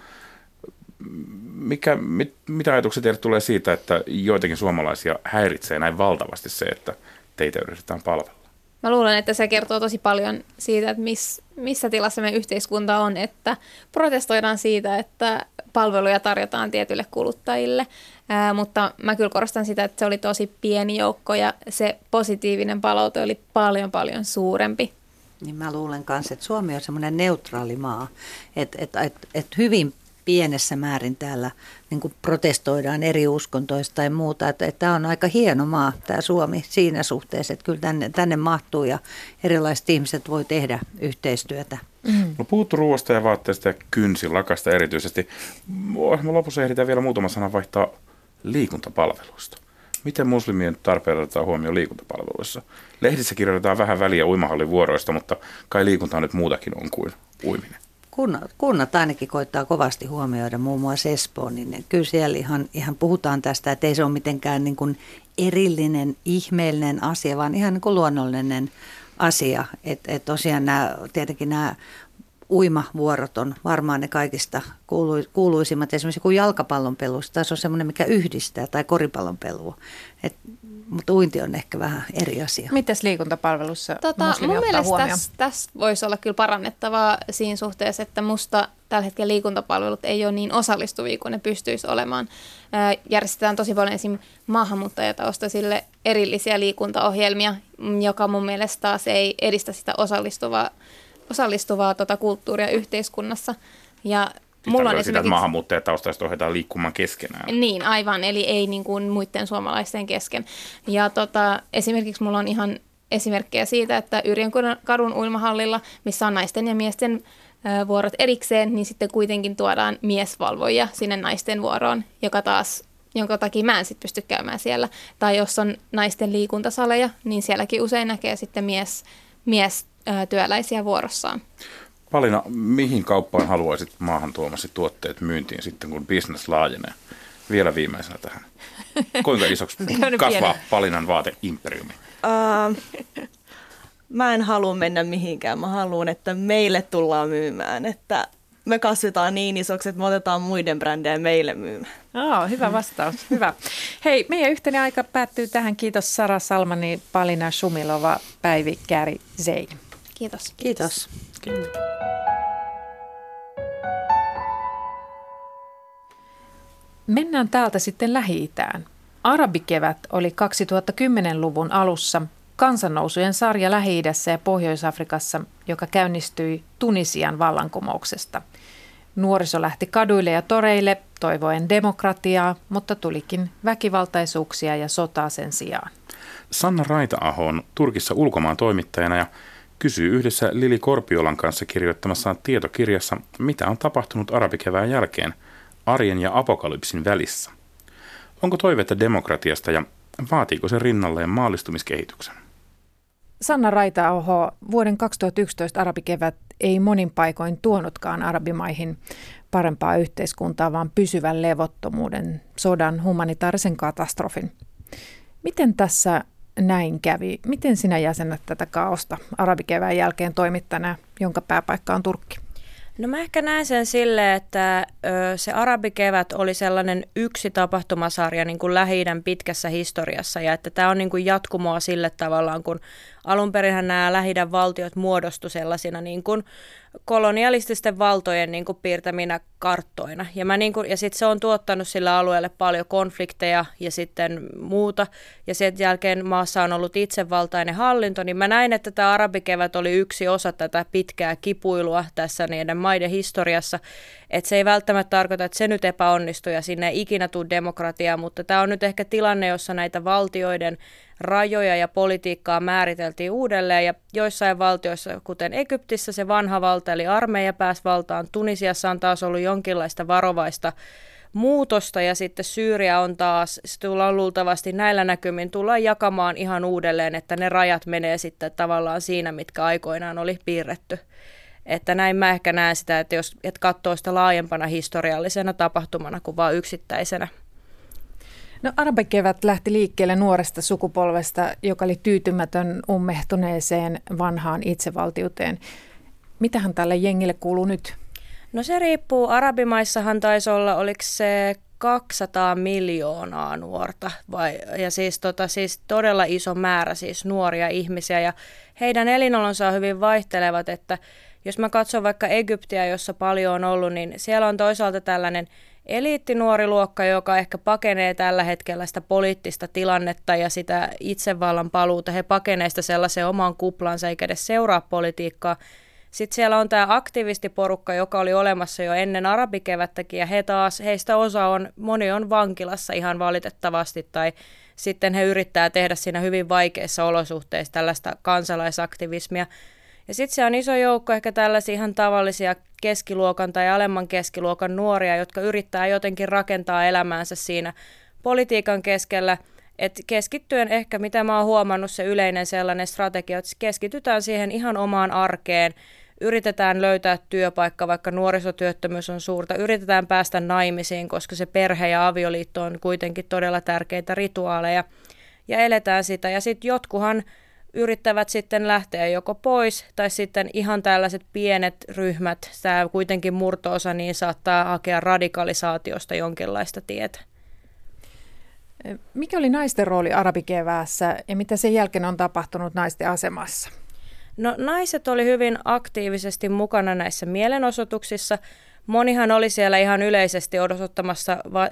mikä, mit, mitä ajatuksia teille tulee siitä, että joitakin suomalaisia häiritsee näin valtavasti se, että teitä yritetään palvella? Mä luulen, että se kertoo tosi paljon siitä, että miss, missä tilassa meidän yhteiskunta on, että protestoidaan siitä, että palveluja tarjotaan tietyille kuluttajille, Ää, mutta mä kyllä korostan sitä, että se oli tosi pieni joukko ja se positiivinen palaute oli paljon paljon suurempi. Niin mä luulen kanssa, että Suomi on semmoinen neutraali maa, että et, et, et hyvin pienessä määrin täällä niin kuin protestoidaan eri uskontoista tai muuta. Että, että tämä on aika hieno maa, tämä Suomi, siinä suhteessa, että kyllä tänne, tänne mahtuu ja erilaiset ihmiset voi tehdä yhteistyötä. Mm. No puhuttu ruoasta ja vaatteista ja kynsilakasta erityisesti. Ohjelman lopussa ehditään vielä muutama sana vaihtaa liikuntapalveluista. Miten muslimien tarpeet otetaan huomioon liikuntapalveluissa? Lehdissä kirjoitetaan vähän väliä uimahallin vuoroista, mutta kai liikunta nyt muutakin on kuin uiminen kunnat, kunnat ainakin koittaa kovasti huomioida, muun muassa Espoon, niin kyllä siellä ihan, ihan puhutaan tästä, että ei se ole mitenkään niin kuin erillinen, ihmeellinen asia, vaan ihan niin kuin luonnollinen asia. Että et tosiaan nämä, tietenkin nämä uimavuorot on varmaan ne kaikista kuuluisimmat. Esimerkiksi kun jalkapallon pelu, se on semmoinen, mikä yhdistää, tai koripallon pelu. Et mutta uinti on ehkä vähän eri asia. Mites liikuntapalvelussa tota, Mun mielestä tässä täs voisi olla kyllä parannettavaa siinä suhteessa, että musta tällä hetkellä liikuntapalvelut ei ole niin osallistuvia kuin ne pystyisi olemaan. järjestetään tosi paljon esim. maahanmuuttajataustaisille erillisiä liikuntaohjelmia, joka mun mielestä taas ei edistä sitä osallistuvaa, osallistuvaa tota kulttuuria yhteiskunnassa. Ja Siis Mulla on esimerkiksi... sitä, että maahanmuuttajataustaiset ohjataan liikkumaan keskenään. Niin, aivan, eli ei niin kuin muiden suomalaisten kesken. Ja tota, esimerkiksi mulla on ihan esimerkkejä siitä, että Yrjön kadun uimahallilla, missä on naisten ja miesten vuorot erikseen, niin sitten kuitenkin tuodaan miesvalvoja sinne naisten vuoroon, joka taas jonka takia mä en sitten pysty käymään siellä. Tai jos on naisten liikuntasaleja, niin sielläkin usein näkee sitten mies, mies työläisiä vuorossaan. Palina, mihin kauppaan haluaisit maahan tuomasi tuotteet myyntiin sitten, kun business laajenee? Vielä viimeisenä tähän. Kuinka isoksi kasvaa Palinan vaateimperiumi? Uh, mä en halua mennä mihinkään. Mä haluan, että meille tullaan myymään. Että me kasvetaan niin isoksi, että me otetaan muiden brändejä meille myymään. Oh, hyvä vastaus. Hyvä. Hei, meidän yhteinen aika päättyy tähän. Kiitos Sara Salmani, Palina Shumilova, Päivi Käri Zein. Kiitos. Kiitos. Kiitos. Mennään täältä sitten Lähi-Itään. Arabikevät oli 2010-luvun alussa kansannousujen sarja lähi ja Pohjois-Afrikassa, joka käynnistyi Tunisian vallankumouksesta. Nuoriso lähti kaduille ja toreille toivoen demokratiaa, mutta tulikin väkivaltaisuuksia ja sotaa sen sijaan. Sanna Raita-aho on Turkissa ulkomaan toimittajana ja kysyy yhdessä Lili Korpiolan kanssa kirjoittamassaan tietokirjassa, mitä on tapahtunut arabikevään jälkeen arjen ja apokalypsin välissä. Onko toivetta demokratiasta ja Vaatiiko se rinnalleen maallistumiskehityksen? Sanna Raitaoho, vuoden 2011 arabikevät ei monin paikoin tuonutkaan arabimaihin parempaa yhteiskuntaa, vaan pysyvän levottomuuden, sodan, humanitaarisen katastrofin. Miten tässä näin kävi? Miten sinä jäsennät tätä kaosta arabikevään jälkeen toimittana, jonka pääpaikka on Turkki? No mä ehkä näen sen sille, että se arabikevät oli sellainen yksi tapahtumasarja niin kuin lähi pitkässä historiassa ja että tämä on niin kuin jatkumoa sille tavallaan, kun alun perin nämä lähi valtiot muodostu sellaisina niin kuin kolonialististen valtojen niin kuin piirtäminä karttoina. Ja, mä niin kuin, ja sitten se on tuottanut sillä alueelle paljon konflikteja ja sitten muuta. Ja sen jälkeen maassa on ollut itsevaltainen hallinto, niin mä näin, että tämä arabikevät oli yksi osa tätä pitkää kipuilua tässä niiden maiden historiassa. Että se ei välttämättä tarkoita, että se nyt epäonnistui ja sinne ei ikinä tule demokratiaa, mutta tämä on nyt ehkä tilanne, jossa näitä valtioiden rajoja ja politiikkaa määriteltiin uudelleen ja joissain valtioissa, kuten Egyptissä, se vanha valta eli armeija pääsi valtaan. Tunisiassa on taas ollut jonkinlaista varovaista muutosta ja sitten Syyria on taas, se tullaan luultavasti näillä näkymin tullaan jakamaan ihan uudelleen, että ne rajat menee sitten tavallaan siinä, mitkä aikoinaan oli piirretty. Että näin mä ehkä näen sitä, että jos et katsoo sitä laajempana historiallisena tapahtumana kuin vain yksittäisenä No arabikevät lähti liikkeelle nuoresta sukupolvesta, joka oli tyytymätön ummehtuneeseen vanhaan itsevaltiuteen. Mitähän tälle jengille kuuluu nyt? No se riippuu. Arabimaissahan taisi olla, oliko se 200 miljoonaa nuorta vai, ja siis, tota, siis todella iso määrä siis nuoria ihmisiä ja heidän elinolonsa on hyvin vaihtelevat, että jos mä katson vaikka Egyptiä, jossa paljon on ollut, niin siellä on toisaalta tällainen – eliittinuoriluokka, joka ehkä pakenee tällä hetkellä sitä poliittista tilannetta ja sitä itsevallan paluuta. He pakenee sitä sellaiseen omaan kuplansa eikä edes seuraa politiikkaa. Sitten siellä on tämä aktivistiporukka, joka oli olemassa jo ennen arabikevättäkin, ja he taas, heistä osa on, moni on vankilassa ihan valitettavasti, tai sitten he yrittää tehdä siinä hyvin vaikeissa olosuhteissa tällaista kansalaisaktivismia. Ja sitten se on iso joukko ehkä tällaisia ihan tavallisia keskiluokan tai alemman keskiluokan nuoria, jotka yrittää jotenkin rakentaa elämäänsä siinä politiikan keskellä. Et keskittyen ehkä, mitä mä oon huomannut, se yleinen sellainen strategia, että keskitytään siihen ihan omaan arkeen, yritetään löytää työpaikka, vaikka nuorisotyöttömyys on suurta, yritetään päästä naimisiin, koska se perhe ja avioliitto on kuitenkin todella tärkeitä rituaaleja, ja eletään sitä. Ja sitten jotkuhan yrittävät sitten lähteä joko pois tai sitten ihan tällaiset pienet ryhmät, tämä kuitenkin murtoosa, niin saattaa hakea radikalisaatiosta jonkinlaista tietä. Mikä oli naisten rooli arabikeväässä ja mitä sen jälkeen on tapahtunut naisten asemassa? No naiset oli hyvin aktiivisesti mukana näissä mielenosoituksissa – Monihan oli siellä ihan yleisesti odottamassa va-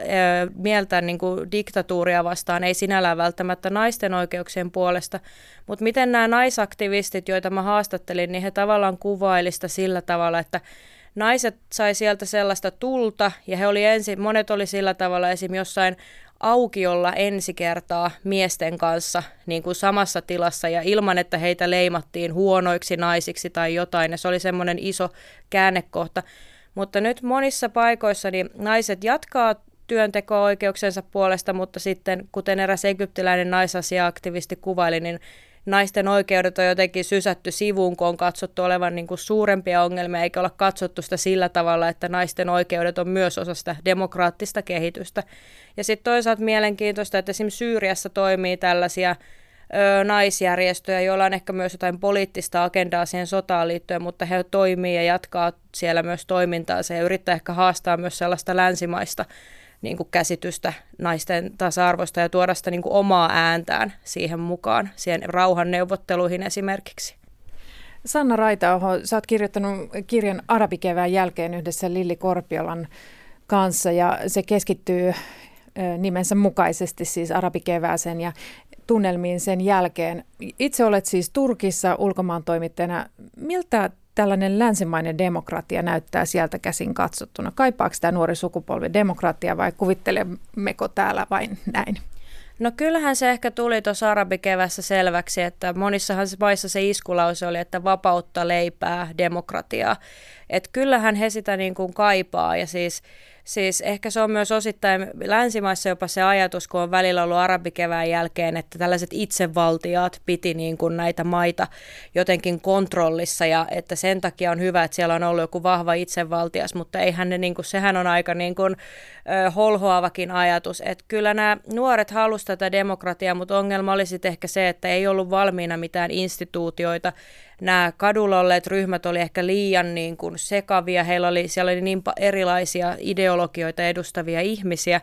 mieltä niin kuin diktatuuria vastaan, ei sinällään välttämättä naisten oikeuksien puolesta, mutta miten nämä naisaktivistit, joita mä haastattelin, niin he tavallaan kuvailista sillä tavalla, että naiset sai sieltä sellaista tulta ja he oli ensin, monet oli sillä tavalla esim. jossain aukiolla ensi kertaa miesten kanssa niin kuin samassa tilassa ja ilman, että heitä leimattiin huonoiksi naisiksi tai jotain. Ja se oli semmoinen iso käännekohta. Mutta nyt monissa paikoissa niin naiset jatkaa työnteko-oikeuksensa puolesta, mutta sitten, kuten eräs egyptiläinen naisasia-aktivisti kuvaili, niin naisten oikeudet on jotenkin sysätty sivuun, kun on katsottu olevan niin kuin suurempia ongelmia, eikä olla katsottu sitä sillä tavalla, että naisten oikeudet on myös osa sitä demokraattista kehitystä. Ja sitten toisaalta mielenkiintoista, että esimerkiksi Syyriassa toimii tällaisia ö, naisjärjestöjä, joilla on ehkä myös jotain poliittista agendaa siihen sotaan liittyen, mutta he toimii ja jatkaa siellä myös toimintaa. Se yrittää ehkä haastaa myös sellaista länsimaista niin kuin käsitystä naisten tasa-arvosta ja tuoda sitä niin kuin omaa ääntään siihen mukaan, siihen rauhan neuvotteluihin esimerkiksi. Sanna Raitaoho, sä oot kirjoittanut kirjan Arabikevään jälkeen yhdessä Lilli Korpiolan kanssa ja se keskittyy nimensä mukaisesti siis arabikevääseen ja tunnelmiin sen jälkeen. Itse olet siis Turkissa ulkomaan toimittajana. Miltä tällainen länsimainen demokratia näyttää sieltä käsin katsottuna? Kaipaako tämä nuori sukupolvi demokratia vai kuvittelemmeko täällä vain näin? No kyllähän se ehkä tuli tuossa arabikevässä selväksi, että monissahan maissa se iskulause oli, että vapautta, leipää, demokratiaa. Että kyllähän he sitä niin kuin kaipaa ja siis Siis ehkä se on myös osittain länsimaissa jopa se ajatus, kun on välillä ollut arabikevään jälkeen, että tällaiset itsevaltiaat piti niin kuin näitä maita jotenkin kontrollissa ja että sen takia on hyvä, että siellä on ollut joku vahva itsevaltias, mutta eihän ne, niin kuin, sehän on aika niin kuin, ö, holhoavakin ajatus, että kyllä nämä nuoret halusivat tätä demokratiaa, mutta ongelma oli sitten ehkä se, että ei ollut valmiina mitään instituutioita, nämä kadulla olleet ryhmät oli ehkä liian niin kuin sekavia, heillä oli, siellä oli niin erilaisia ideologioita edustavia ihmisiä,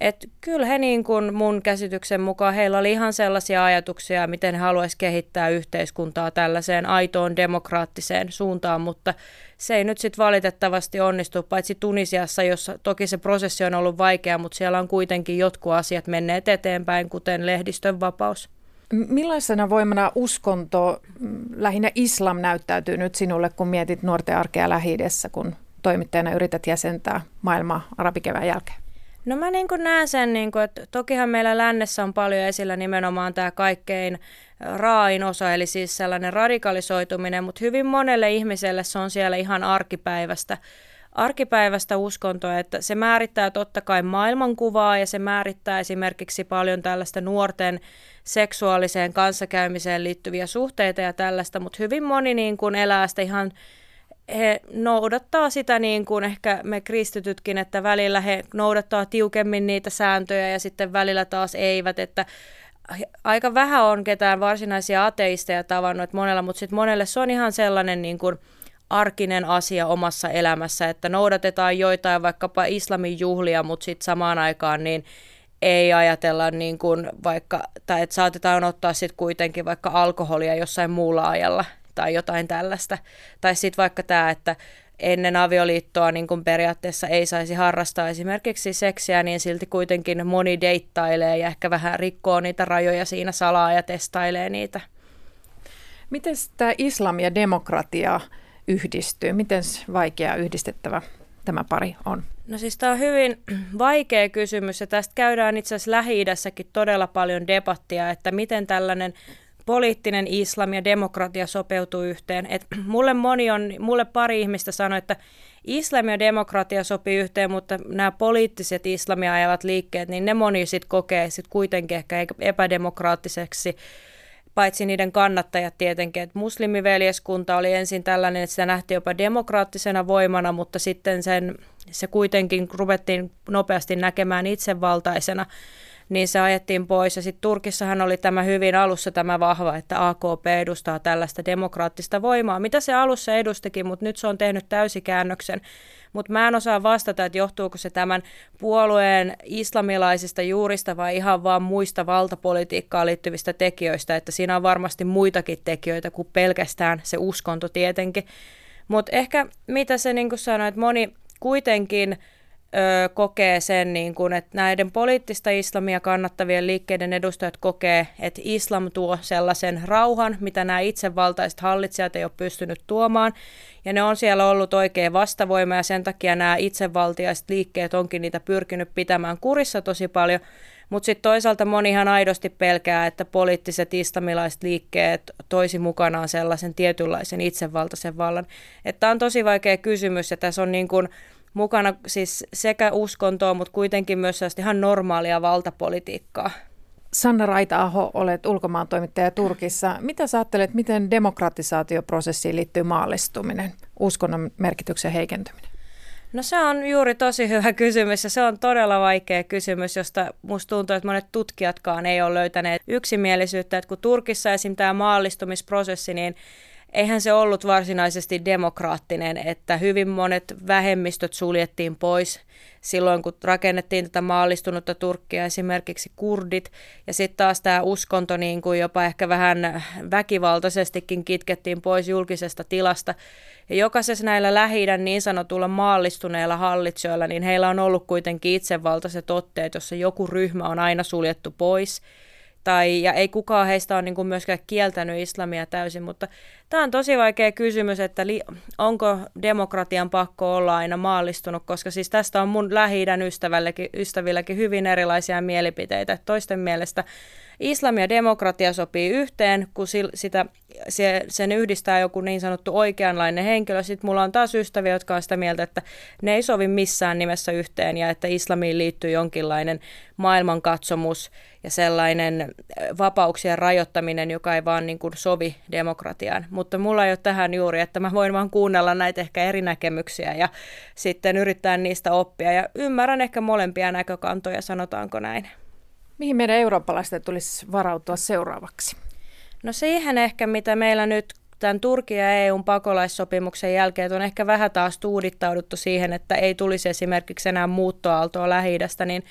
että kyllä he niin kuin mun käsityksen mukaan, heillä oli ihan sellaisia ajatuksia, miten he haluaisi kehittää yhteiskuntaa tällaiseen aitoon demokraattiseen suuntaan, mutta se ei nyt sitten valitettavasti onnistu, paitsi Tunisiassa, jossa toki se prosessi on ollut vaikea, mutta siellä on kuitenkin jotkut asiat menneet eteenpäin, kuten lehdistön vapaus. Millaisena voimana uskonto, lähinnä islam, näyttäytyy nyt sinulle, kun mietit nuorten arkea lähi kun toimittajana yrität jäsentää maailmaa arabikevään jälkeen? No mä niin näen sen, niin kuin, että tokihan meillä lännessä on paljon esillä nimenomaan tämä kaikkein raain osa, eli siis sellainen radikalisoituminen, mutta hyvin monelle ihmiselle se on siellä ihan arkipäivästä arkipäivästä uskontoa, että se määrittää totta kai maailmankuvaa ja se määrittää esimerkiksi paljon tällaista nuorten seksuaaliseen kanssakäymiseen liittyviä suhteita ja tällaista, mutta hyvin moni niin kuin elää sitä ihan he noudattaa sitä niin kuin ehkä me kristitytkin, että välillä he noudattaa tiukemmin niitä sääntöjä ja sitten välillä taas eivät, että aika vähän on ketään varsinaisia ateisteja tavannut, monella, mutta sitten monelle se on ihan sellainen niin kuin, arkinen asia omassa elämässä, että noudatetaan joitain vaikkapa islamin juhlia, mutta sitten samaan aikaan niin ei ajatella niin kuin vaikka, tai että saatetaan ottaa sitten kuitenkin vaikka alkoholia jossain muulla ajalla tai jotain tällaista. Tai sitten vaikka tämä, että ennen avioliittoa niin kuin periaatteessa ei saisi harrastaa esimerkiksi seksiä, niin silti kuitenkin moni deittailee ja ehkä vähän rikkoo niitä rajoja siinä salaa ja testailee niitä. Miten tämä islam ja demokratia yhdistyy? Miten vaikea yhdistettävä tämä pari on? No siis tämä on hyvin vaikea kysymys ja tästä käydään itse asiassa Lähi-idässäkin todella paljon debattia, että miten tällainen poliittinen islam ja demokratia sopeutuu yhteen. Et mulle moni on, mulle pari ihmistä sanoi, että islam ja demokratia sopii yhteen, mutta nämä poliittiset islamia ajavat liikkeet, niin ne moni sitten kokee sit kuitenkin ehkä epädemokraattiseksi paitsi niiden kannattajat tietenkin, että muslimiveljeskunta oli ensin tällainen, että sitä nähtiin jopa demokraattisena voimana, mutta sitten sen, se kuitenkin ruvettiin nopeasti näkemään itsevaltaisena, niin se ajettiin pois. Ja sitten Turkissahan oli tämä hyvin alussa tämä vahva, että AKP edustaa tällaista demokraattista voimaa, mitä se alussa edustikin, mutta nyt se on tehnyt täysikäännöksen mutta mä en osaa vastata, että johtuuko se tämän puolueen islamilaisista juurista vai ihan vaan muista valtapolitiikkaan liittyvistä tekijöistä, että siinä on varmasti muitakin tekijöitä kuin pelkästään se uskonto tietenkin. Mutta ehkä mitä se niin sanoi, että moni kuitenkin ö, kokee sen, niin kun, että näiden poliittista islamia kannattavien liikkeiden edustajat kokee, että islam tuo sellaisen rauhan, mitä nämä itsevaltaiset hallitsijat ei ole pystynyt tuomaan. Ja ne on siellä ollut oikein vastavoima ja sen takia nämä itsevaltiaiset liikkeet onkin niitä pyrkinyt pitämään kurissa tosi paljon. Mutta sitten toisaalta monihan aidosti pelkää, että poliittiset islamilaiset liikkeet toisi mukanaan sellaisen tietynlaisen itsevaltaisen vallan. Että on tosi vaikea kysymys ja tässä on niin kuin mukana siis sekä uskontoa, mutta kuitenkin myös ihan normaalia valtapolitiikkaa. Sanna Raita-aho, olet ulkomaan toimittaja Turkissa. Mitä sä ajattelet, miten demokratisaatioprosessiin liittyy maallistuminen, uskonnon merkityksen heikentyminen? No se on juuri tosi hyvä kysymys ja se on todella vaikea kysymys, josta musta tuntuu, että monet tutkijatkaan ei ole löytäneet yksimielisyyttä. Että kun Turkissa esim. tämä maallistumisprosessi, niin eihän se ollut varsinaisesti demokraattinen, että hyvin monet vähemmistöt suljettiin pois silloin, kun rakennettiin tätä maallistunutta Turkkia, esimerkiksi kurdit, ja sitten taas tämä uskonto niin kuin jopa ehkä vähän väkivaltaisestikin kitkettiin pois julkisesta tilasta. Ja jokaisessa näillä lähi niin sanotulla maallistuneilla hallitsijoilla, niin heillä on ollut kuitenkin itsevaltaiset otteet, jossa joku ryhmä on aina suljettu pois – tai, ja ei kukaan heistä ole niin kuin myöskään kieltänyt islamia täysin, mutta Tämä on tosi vaikea kysymys, että li, onko demokratian pakko olla aina maallistunut, koska siis tästä on mun lähi ystävilläkin hyvin erilaisia mielipiteitä. Toisten mielestä islam ja demokratia sopii yhteen, kun sitä, se, sen yhdistää joku niin sanottu oikeanlainen henkilö. Sitten mulla on taas ystäviä, jotka on sitä mieltä, että ne ei sovi missään nimessä yhteen ja että islamiin liittyy jonkinlainen maailmankatsomus ja sellainen vapauksien rajoittaminen, joka ei vaan niin kuin sovi demokratiaan. Mutta mulla ei ole tähän juuri, että mä voin vaan kuunnella näitä ehkä eri näkemyksiä ja sitten yrittää niistä oppia. Ja ymmärrän ehkä molempia näkökantoja, sanotaanko näin. Mihin meidän eurooppalaisten tulisi varautua seuraavaksi? No siihen ehkä, mitä meillä nyt tämän Turkin ja EUn pakolaissopimuksen jälkeen on ehkä vähän taas tuudittauduttu siihen, että ei tulisi esimerkiksi enää muuttoaaltoa lähi niin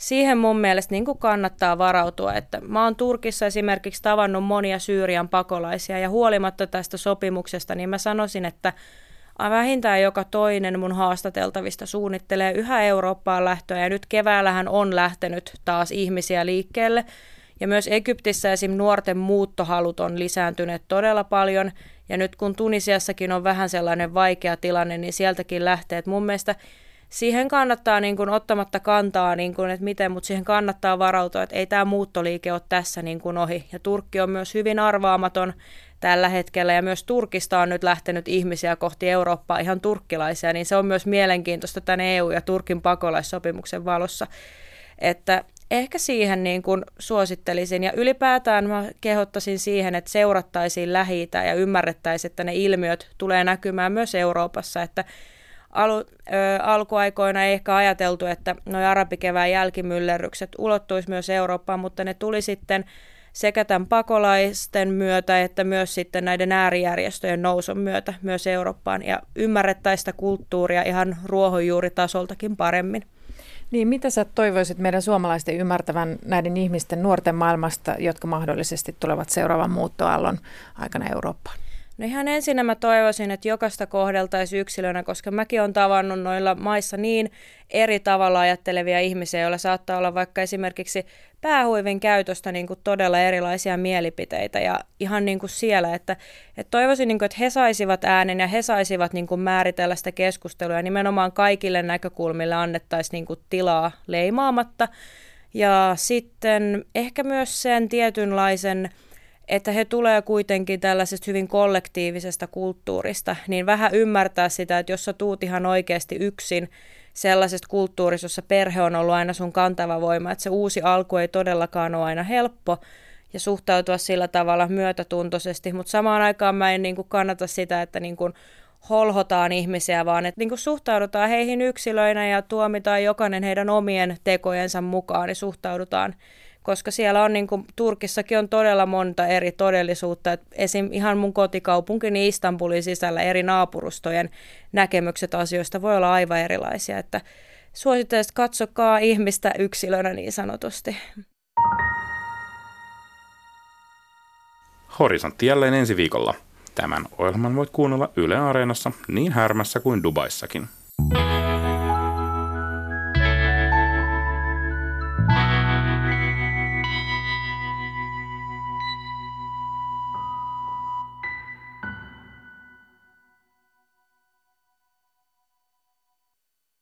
siihen mun mielestä niin kannattaa varautua. Että mä oon Turkissa esimerkiksi tavannut monia Syyrian pakolaisia ja huolimatta tästä sopimuksesta, niin mä sanoisin, että vähintään joka toinen mun haastateltavista suunnittelee yhä Eurooppaan lähtöä ja nyt keväällähän on lähtenyt taas ihmisiä liikkeelle. Ja myös Egyptissä esim. nuorten muuttohalut on lisääntyneet todella paljon ja nyt kun Tunisiassakin on vähän sellainen vaikea tilanne, niin sieltäkin lähtee. Et mun mielestä siihen kannattaa niin kuin, ottamatta kantaa, niin kuin, että miten, mutta siihen kannattaa varautua, että ei tämä muuttoliike ole tässä niin kuin ohi. Ja Turkki on myös hyvin arvaamaton tällä hetkellä ja myös Turkista on nyt lähtenyt ihmisiä kohti Eurooppaa ihan turkkilaisia, niin se on myös mielenkiintoista tämän EU- ja Turkin pakolaissopimuksen valossa. Että ehkä siihen niin kuin suosittelisin ja ylipäätään mä kehottaisin siihen, että seurattaisiin lähi ja ymmärrettäisiin, että ne ilmiöt tulee näkymään myös Euroopassa, että Alu, ö, alkuaikoina ei ehkä ajateltu, että nuo arabikevään jälkimyllerrykset ulottuisi myös Eurooppaan, mutta ne tuli sitten sekä tämän pakolaisten myötä että myös sitten näiden äärijärjestöjen nousun myötä myös Eurooppaan ja ymmärrettäisiin sitä kulttuuria ihan ruohonjuuritasoltakin paremmin. Niin, mitä sä toivoisit meidän suomalaisten ymmärtävän näiden ihmisten nuorten maailmasta, jotka mahdollisesti tulevat seuraavan muuttoaallon aikana Eurooppaan? No ihan ensin mä toivoisin, että jokaista kohdeltaisiin yksilönä, koska mäkin olen tavannut noilla maissa niin eri tavalla ajattelevia ihmisiä, joilla saattaa olla vaikka esimerkiksi päähuivin käytöstä niin kuin todella erilaisia mielipiteitä ja ihan niin kuin siellä, että, että toivoisin, niin kuin, että he saisivat äänen ja he saisivat niin kuin määritellä sitä keskustelua ja nimenomaan kaikille näkökulmille annettaisiin niin kuin tilaa leimaamatta. Ja sitten ehkä myös sen tietynlaisen että he tulee kuitenkin tällaisesta hyvin kollektiivisesta kulttuurista, niin vähän ymmärtää sitä, että jos sä tuut ihan oikeasti yksin sellaisesta kulttuurista, jossa perhe on ollut aina sun kantava voima, että se uusi alku ei todellakaan ole aina helppo ja suhtautua sillä tavalla myötätuntoisesti, mutta samaan aikaan mä en niin kuin kannata sitä, että niin kuin holhotaan ihmisiä, vaan että niin kuin suhtaudutaan heihin yksilöinä ja tuomitaan jokainen heidän omien tekojensa mukaan, niin suhtaudutaan koska siellä on niin kuin, Turkissakin on todella monta eri todellisuutta. Et esim. ihan mun kotikaupunkini Istanbulin sisällä eri naapurustojen näkemykset asioista voi olla aivan erilaisia, että suosittelen, että katsokaa ihmistä yksilönä niin sanotusti. Horisontti jälleen ensi viikolla. Tämän ohjelman voit kuunnella Yle Areenassa niin Härmässä kuin Dubaissakin.